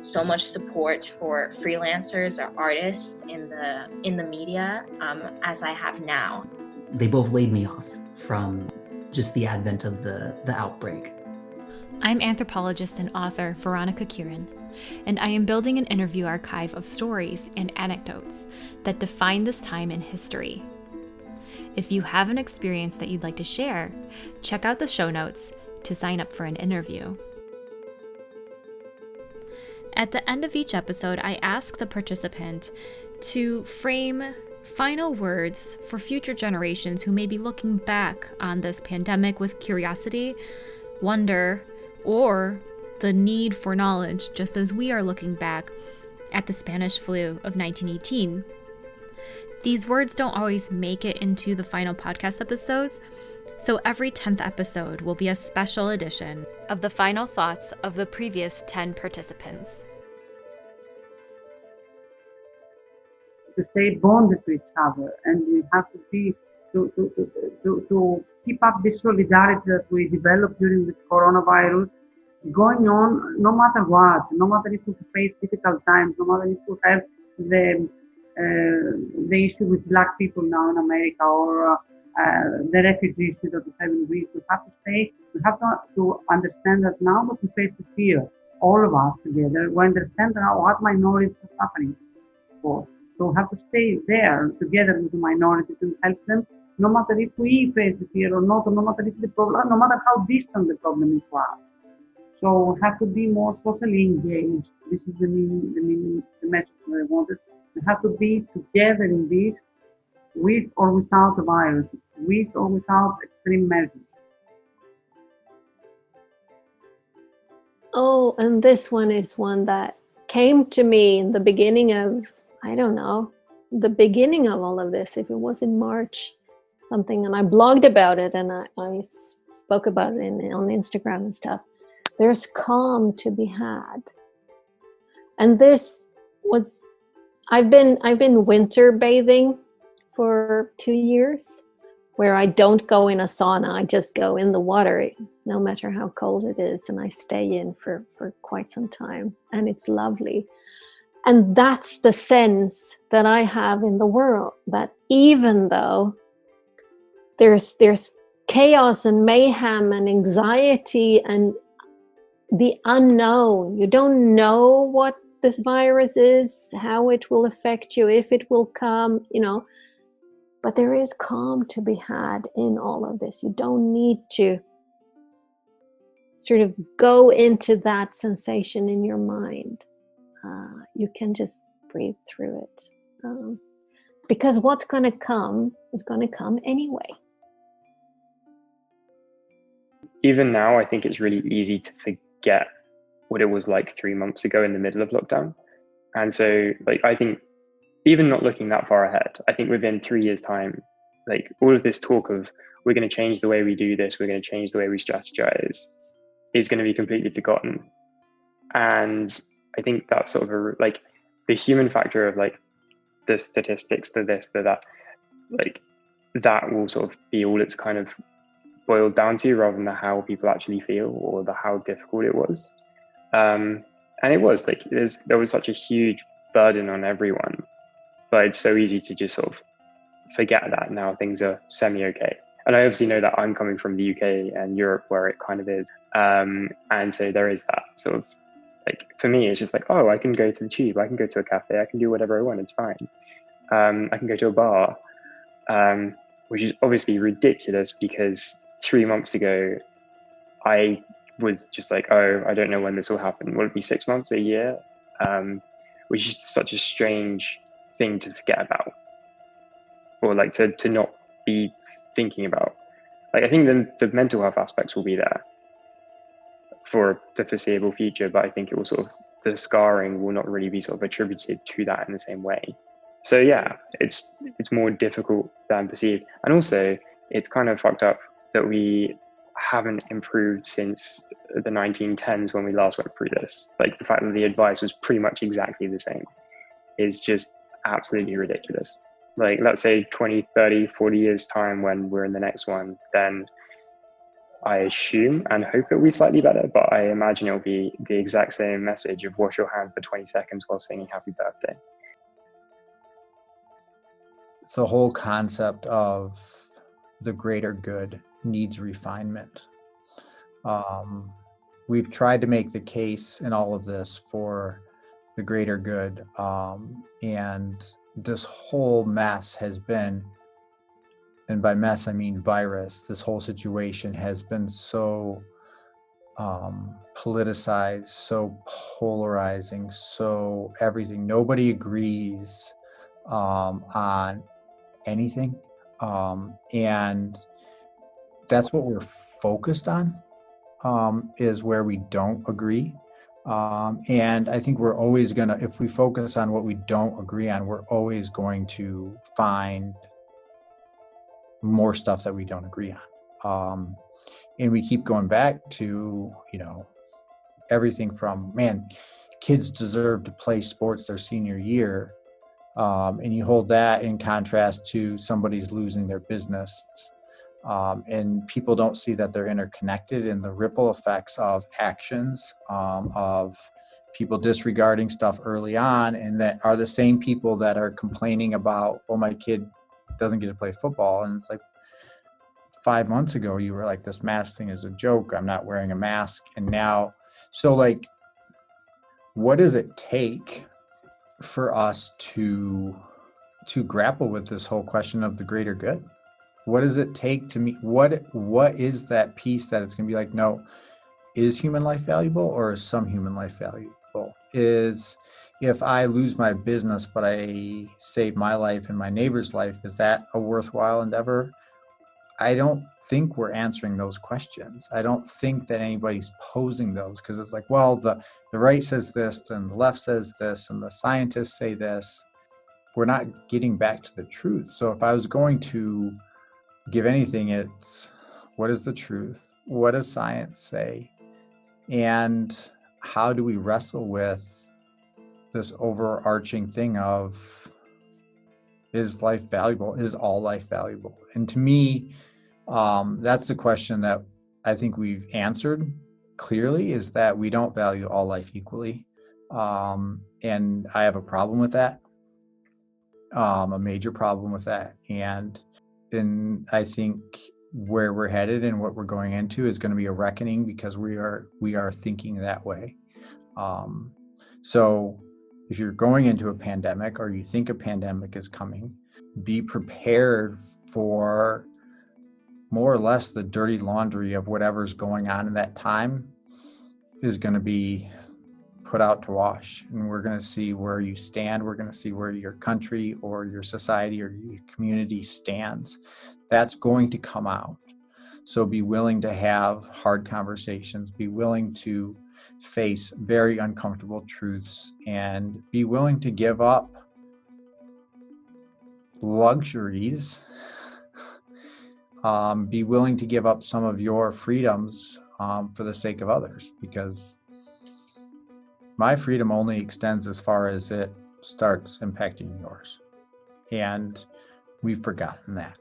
so much support for freelancers or artists in the in the media um, as I have now. They both laid me off from just the advent of the the outbreak. I'm anthropologist and author Veronica Kieran, and I am building an interview archive of stories and anecdotes that define this time in history. If you have an experience that you'd like to share, check out the show notes to sign up for an interview. At the end of each episode, I ask the participant to frame final words for future generations who may be looking back on this pandemic with curiosity, wonder, or the need for knowledge, just as we are looking back at the Spanish flu of 1918. These words don't always make it into the final podcast episodes, so every 10th episode will be a special edition of the final thoughts of the previous 10 participants. to stay bonded to each other and we have to be to, to, to, to, keep up this solidarity that we developed during the coronavirus going on no matter what, no matter if we face difficult times, no matter if we have the uh, the issue with black people now in America or uh, Uh, the refugees issue that we have Greece, we have to stay, we have to, to understand that now that we face the fear, all of us together, we understand now what minorities are suffering for. So we have to stay there together with the minorities and help them, no matter if we face the fear or not, or no matter if the problem, no matter how distant the problem is for us. So we have to be more socially engaged. This is the meaning, the meaning, the message that I wanted. We have to be together in this, with or without the virus, with or without extreme measures. Oh, and this one is one that came to me in the beginning of I don't know, the beginning of all of this, if it was in March, something, and I blogged about it and I, I spoke about it in, on Instagram and stuff. There's calm to be had. And this was I've been I've been winter bathing for two years where I don't go in a sauna, I just go in the water no matter how cold it is, and I stay in for, for quite some time. And it's lovely and that's the sense that i have in the world that even though there's there's chaos and mayhem and anxiety and the unknown you don't know what this virus is how it will affect you if it will come you know but there is calm to be had in all of this you don't need to sort of go into that sensation in your mind uh, you can just breathe through it. Um, because what's going to come is going to come anyway. Even now, I think it's really easy to forget what it was like three months ago in the middle of lockdown. And so, like, I think even not looking that far ahead, I think within three years' time, like all of this talk of we're going to change the way we do this, we're going to change the way we strategize, is going to be completely forgotten. And I think that's sort of a like the human factor of like the statistics, the this, the that, like that will sort of be all it's kind of boiled down to rather than the how people actually feel or the how difficult it was. Um, and it was like there was such a huge burden on everyone, but it's so easy to just sort of forget that now things are semi okay. And I obviously know that I'm coming from the UK and Europe where it kind of is, um, and so there is that sort of like for me it's just like oh i can go to the tube i can go to a cafe i can do whatever i want it's fine. Um, i can go to a bar um, which is obviously ridiculous because three months ago i was just like oh i don't know when this will happen. Will it be six months a year? Um, which is such a strange thing to forget about or like to, to not be thinking about like i think the, the mental health aspects will be there for the foreseeable future, but I think it will sort of the scarring will not really be sort of attributed to that in the same way. So yeah, it's it's more difficult than perceived. And also, it's kind of fucked up that we haven't improved since the 1910s when we last went through this. Like the fact that the advice was pretty much exactly the same is just absolutely ridiculous. Like, let's say 20, 30, 40 years' time when we're in the next one, then I assume and hope it'll be slightly better, but I imagine it'll be the exact same message of wash your hands for 20 seconds while singing happy birthday. The whole concept of the greater good needs refinement. Um, we've tried to make the case in all of this for the greater good. Um, and this whole mess has been and by mess I mean virus, this whole situation has been so um, politicized, so polarizing, so everything. Nobody agrees um, on anything. Um, and that's what we're focused on um, is where we don't agree. Um, and I think we're always going to, if we focus on what we don't agree on, we're always going to find more stuff that we don't agree on. Um, and we keep going back to, you know, everything from, man, kids deserve to play sports their senior year. Um, and you hold that in contrast to somebody's losing their business. Um, and people don't see that they're interconnected in the ripple effects of actions, um, of people disregarding stuff early on, and that are the same people that are complaining about, well, my kid doesn't get to play football. And it's like five months ago, you were like, this mask thing is a joke. I'm not wearing a mask. And now, so like, what does it take for us to to grapple with this whole question of the greater good? What does it take to me? What what is that piece that it's gonna be like, no, is human life valuable or is some human life valuable? Is if I lose my business, but I save my life and my neighbor's life, is that a worthwhile endeavor? I don't think we're answering those questions. I don't think that anybody's posing those because it's like, well, the, the right says this and the left says this and the scientists say this. We're not getting back to the truth. So if I was going to give anything, it's what is the truth? What does science say? And how do we wrestle with this overarching thing of is life valuable? Is all life valuable? And to me um, that's the question that i think we've answered clearly is that we don't value all life equally. Um, and i have a problem with that. Um, a major problem with that. And and i think where we're headed and what we're going into is going to be a reckoning because we are we are thinking that way. Um, so if you're going into a pandemic or you think a pandemic is coming, be prepared for more or less the dirty laundry of whatever's going on in that time is going to be put out to wash. And we're going to see where you stand. We're going to see where your country or your society or your community stands. That's going to come out. So be willing to have hard conversations. Be willing to face very uncomfortable truths. And be willing to give up luxuries, um, be willing to give up some of your freedoms um, for the sake of others because my freedom only extends as far as it starts impacting yours. And we've forgotten that.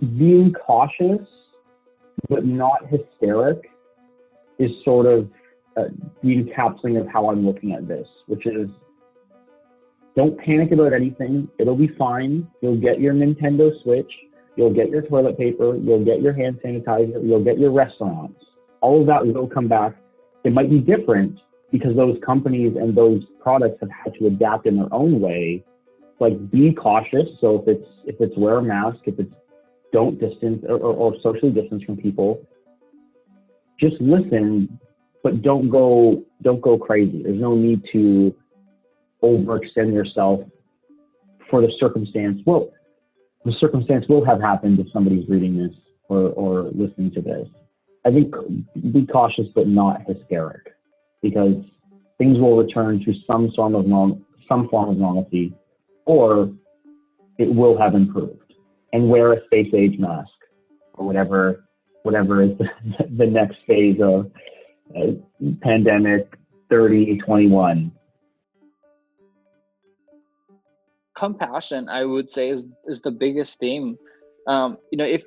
Being cautious but not hysteric is sort of uh, the encapsulating of how I'm looking at this, which is don't panic about anything. It'll be fine. You'll get your Nintendo Switch. You'll get your toilet paper. You'll get your hand sanitizer. You'll get your restaurants. All of that will come back. It might be different because those companies and those products have had to adapt in their own way. Like be cautious. So if it's if it's wear a mask, if it's don't distance or, or, or socially distance from people. Just listen, but don't go don't go crazy. There's no need to overextend yourself for the circumstance. Well, the circumstance will have happened if somebody's reading this or, or listening to this. I think be cautious but not hysteric because things will return to some sort of norm, some form of normalcy, or it will have improved. And wear a space age mask or whatever whatever is the, the next phase of uh, pandemic 3021. Compassion, I would say, is is the biggest theme. Um, you know, if,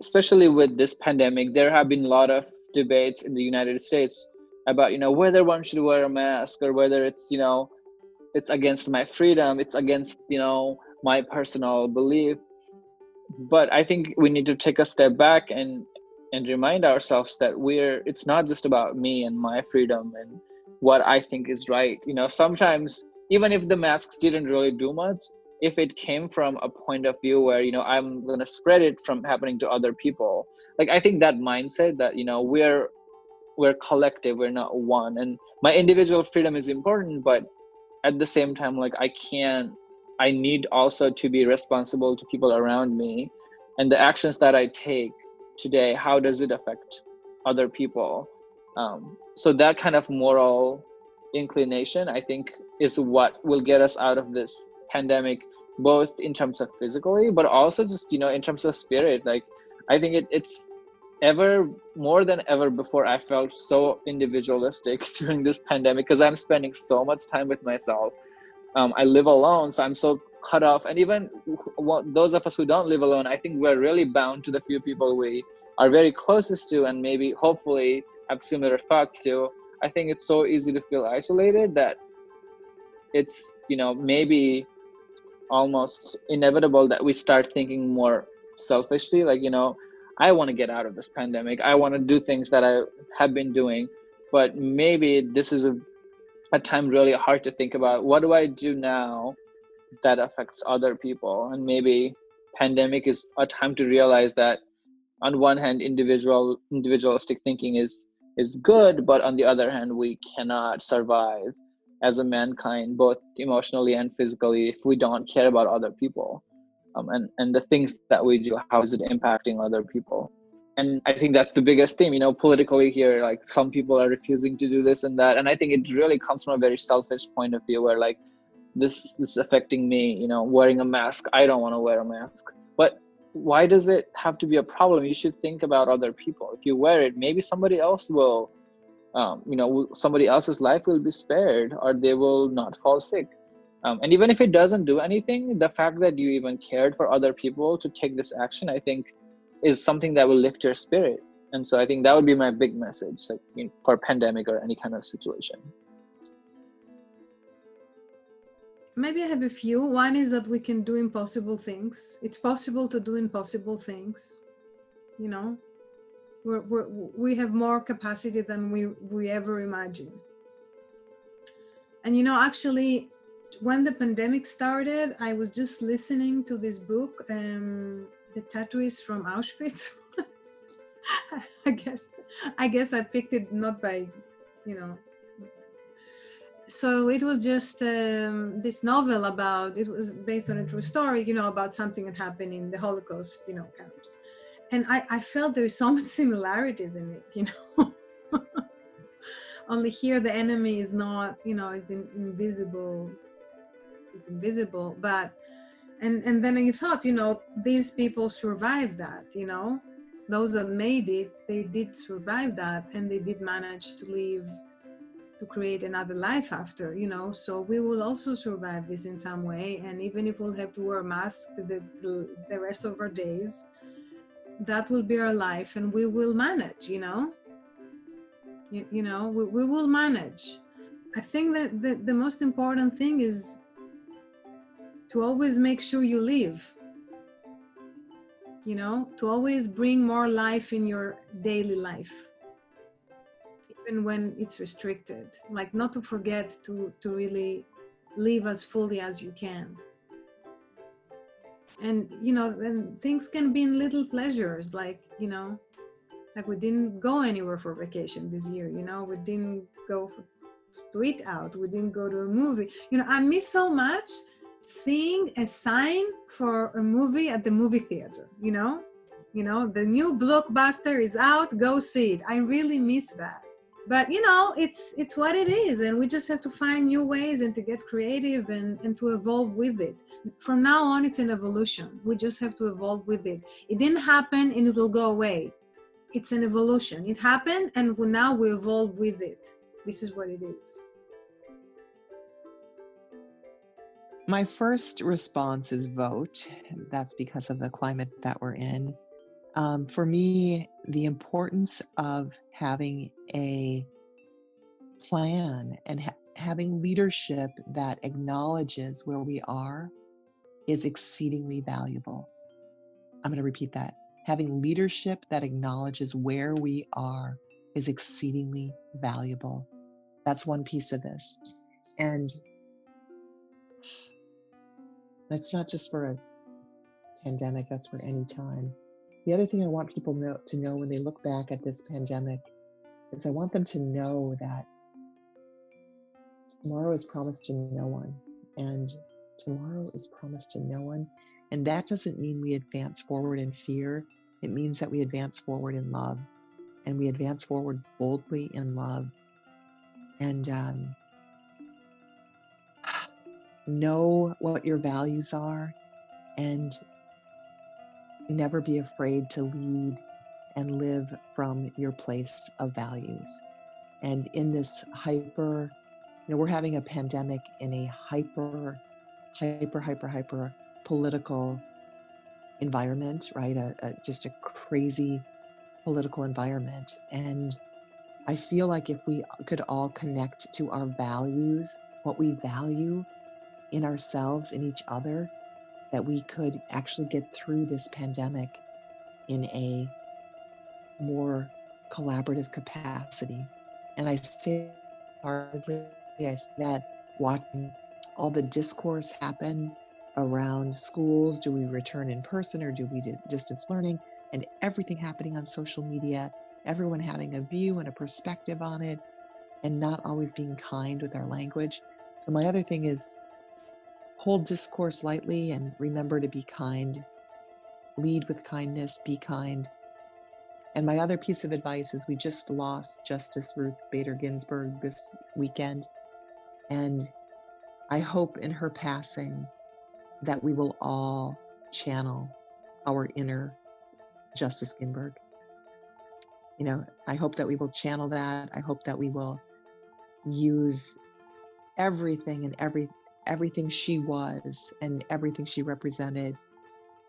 especially with this pandemic, there have been a lot of debates in the United States about you know whether one should wear a mask or whether it's you know it's against my freedom it's against you know my personal belief. But i think we need to take a step back and and remind ourselves that we're it's not just about me and my freedom and what i think is right. You know sometimes even if the masks didn't really do much if it came from a point of view where you know i'm going to spread it from happening to other people like i think that mindset that you know we're we're collective we're not one. And my individual freedom is important but at the same time like i can't i need also to be responsible to people around me. And the actions that i take today how does it affect other people? Um, so that kind of moral inclination i think is what will get us out of this pandemic both in terms of physically but also just you know in terms of spirit. Like i think it, it's ever more than ever before i felt so individualistic during this pandemic because i'm spending so much time with myself. Um, i live alone so i'm so cut off. And even those of us who don't live alone i think we're really bound to the few people we are very closest to and maybe hopefully have similar thoughts to. I think it's so easy to feel isolated that it's you know maybe almost inevitable that we start thinking more selfishly like you know I want to get out of this pandemic. I want to do things that I have been doing, but maybe this is a, a time really hard to think about what do I do now that affects other people, and maybe pandemic is a time to realize that on one hand individual individualistic thinking is is good but on the other hand we cannot survive as a mankind both emotionally and physically if we don't care about other people. Um, and and the things that we do how is it impacting other people? And i think that's the biggest theme you know politically here like some people are refusing to do this and that. And i think it really comes from a very selfish point of view where like this, this is affecting me you know wearing a mask. I don't want to wear a mask. But why does it have to be a problem? You should think about other people. If you wear it maybe somebody else will um, you know somebody else's life will be spared or they will not fall sick. Um, and even if it doesn't do anything the fact that you even cared for other people to take this action i think is something that will lift your spirit. And so i think that would be my big message like you know, for pandemic or any kind of situation. Maybe i have a few. One is that we can do impossible things. It's possible to do impossible things you know we're, we're, we have more capacity than we we ever imagined and you know actually when the pandemic started, I was just listening to this book, um, "The Tattooist from Auschwitz." I guess, I guess I picked it not by, you know. So it was just um, this novel about. It was based on a true story, you know, about something that happened in the Holocaust, you know, camps, and I, I felt there's so much similarities in it, you know. Only here the enemy is not, you know, it's in, invisible it's invisible but and and then I thought you know these people survived that you know those that made it they did survive that and they did manage to live to create another life after you know so we will also survive this in some way and even if we'll have to wear masks the, the, the rest of our days that will be our life and we will manage you know? You, you know we, we will manage. I think that the, the most important thing is to always make sure you live you know to always bring more life in your daily life even when it's restricted. Like not to forget to to really live as fully as you can and you know then things can be in little pleasures like you know like we didn't go anywhere for vacation this year you know we didn't go for, to eat out we didn't go to a movie. You know i miss so much seeing a sign for a movie at the movie theater you know? You know the new blockbuster is out go see it. I really miss that but you know it's it's what it is and we just have to find new ways and to get creative and and to evolve with it. From now on it's an evolution. We just have to evolve with it. It didn't happen and it will go away. It's an evolution. It happened and we, now we evolve with it. This is what it is. My first response is vote. That's because of the climate that we're in. Um, for me, the importance of having a plan and ha- having leadership that acknowledges where we are is exceedingly valuable. I'm going to repeat that. Having leadership that acknowledges where we are is exceedingly valuable. That's one piece of this. And that's not just for a pandemic, that's for any time. The other thing I want people know, to know when they look back at this pandemic is I want them to know that tomorrow is promised to no one, and tomorrow is promised to no one. And that doesn't mean we advance forward in fear, it means that we advance forward in love, and we advance forward boldly in love. And um, know what your values are and never be afraid to lead and live from your place of values. And in this hyper, you know, we're having a pandemic in a hyper, hyper, hyper, hyper political environment, right? A, a, just a crazy political environment. And I feel like if we could all connect to our values, what we value, in ourselves, in each other, that we could actually get through this pandemic in a more collaborative capacity. And I say hardly, I said, watching all the discourse happen around schools do we return in person or do we distance learning? And everything happening on social media, everyone having a view and a perspective on it, and not always being kind with our language. So, my other thing is hold discourse lightly and remember to be kind. Lead with kindness, be kind. And my other piece of advice is we just lost Justice Ruth Bader Ginsburg this weekend. And I hope in her passing that we will all channel our inner Justice Ginsburg. You know, I hope that we will channel that. I hope that we will use everything and every everything she was and everything she represented.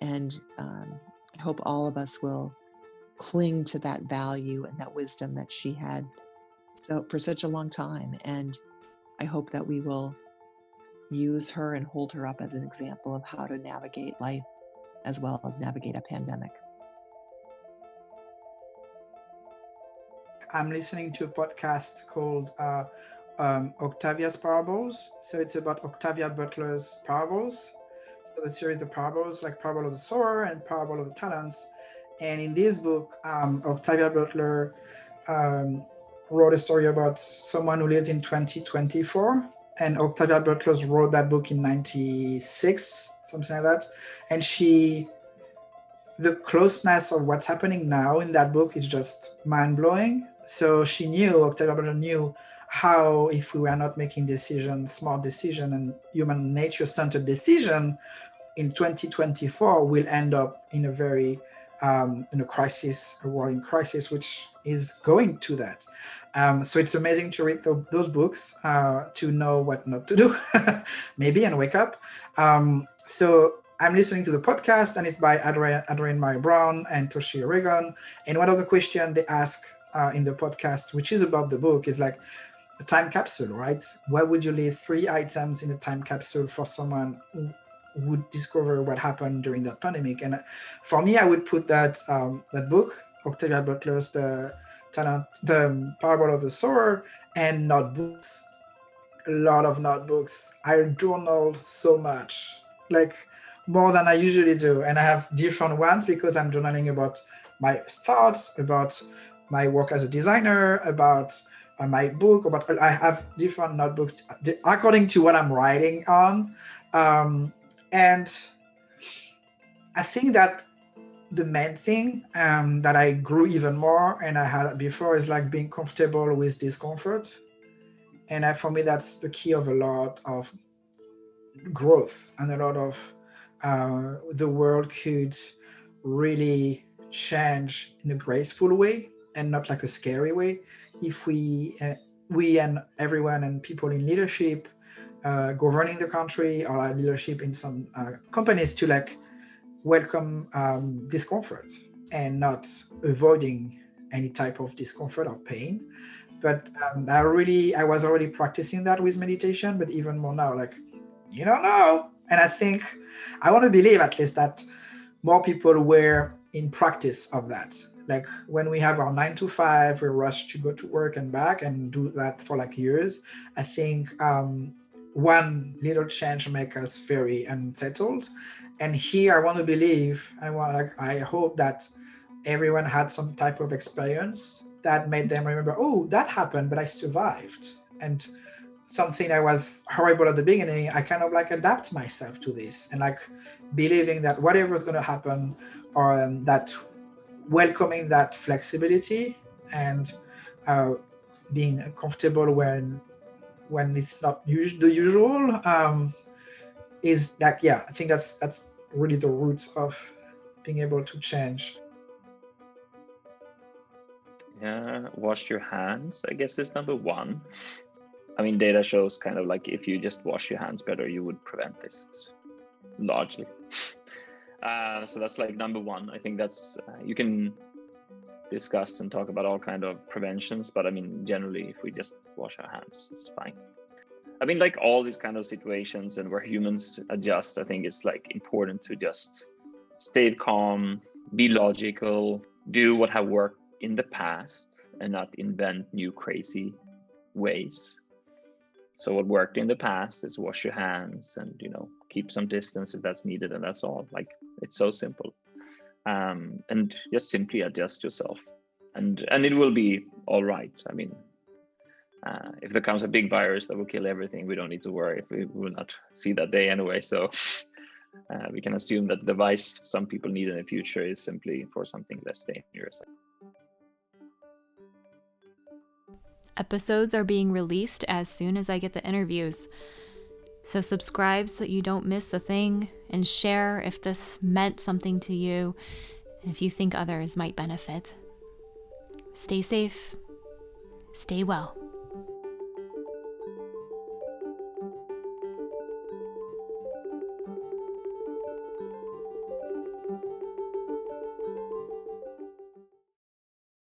And um, I hope all of us will cling to that value and that wisdom that she had so for such a long time. And I hope that we will use her and hold her up as an example of how to navigate life as well as navigate a pandemic. I'm listening to a podcast called uh, um, Octavia's Parables. So it's about Octavia Butler's parables. So the series, the parables, like Parable of the Sower and Parable of the Talents. And in this book, um, Octavia Butler um, wrote a story about someone who lives in 2024. And Octavia Butler wrote that book in 96, something like that. And she, the closeness of what's happening now in that book is just mind blowing. So she knew, Octavia Butler knew how if we were not making decisions smart decision and human nature centered decision in 2024 we'll end up in a very um, in a crisis a war in crisis which is going to that um, so it's amazing to read the, those books uh, to know what not to do maybe and wake up um, so I'm listening to the podcast and it's by Adrienne Maree Brown and Toshi Reagon. And one of the questions they ask uh, in the podcast, which is about the book, is like, a time capsule, right? Where would you leave three items in a time capsule for someone who would discover what happened during that pandemic? And for me, I would put that um, that book, Octavia Butler's The Talent, The Parable of the Sower, and notebooks. A lot of notebooks. I journaled so much, like more than I usually do, and I have different ones because I'm journaling about my thoughts, about my work as a designer, about on my book, but I have different notebooks according to what I'm writing on. Um, and I think that the main thing um, that I grew even more and I had before is like being comfortable with discomfort. And I, for me, that's the key of a lot of growth and a lot of uh, the world could really change in a graceful way and not like a scary way if we uh, we and everyone and people in leadership uh, governing the country or leadership in some uh, companies to like welcome um, discomfort and not avoiding any type of discomfort or pain. But um, i really i was already practicing that with meditation but even more now like you don't know. And i think i want to believe at least that more people were in practice of that like when we have our nine to five we rush to go to work and back and do that for like years i think um, one little change make us very unsettled. And here i want to believe i want like, i hope that everyone had some type of experience that made them remember oh that happened but i survived. And something that was horrible at the beginning i kind of like adapt myself to this and like believing that whatever is going to happen or um, that welcoming that flexibility and uh, being comfortable when when it's not us- the usual um, is like yeah i think that's that's really the roots of being able to change. Yeah wash your hands i guess is number one. I mean data shows kind of like if you just wash your hands better you would prevent this largely uh, so that's like number one. I think that's uh, you can discuss and talk about all kind of preventions but i mean generally if we just wash our hands it's fine. I mean like all these kind of situations and where humans adjust i think it's like important to just stay calm be logical do what have worked in the past and not invent new crazy ways. So what worked in the past is wash your hands and you know keep some distance if that's needed and that's all. Like it's so simple. Um, and just simply adjust yourself. And and it will be all right. I mean uh, if there comes a big virus that will kill everything we don't need to worry we will not see that day anyway. So uh, we can assume that the device some people need in the future is simply for something less dangerous. Episodes are being released as soon as I get the interviews. So subscribe so that you don't miss a thing and share if this meant something to you and if you think others might benefit. Stay safe, stay well.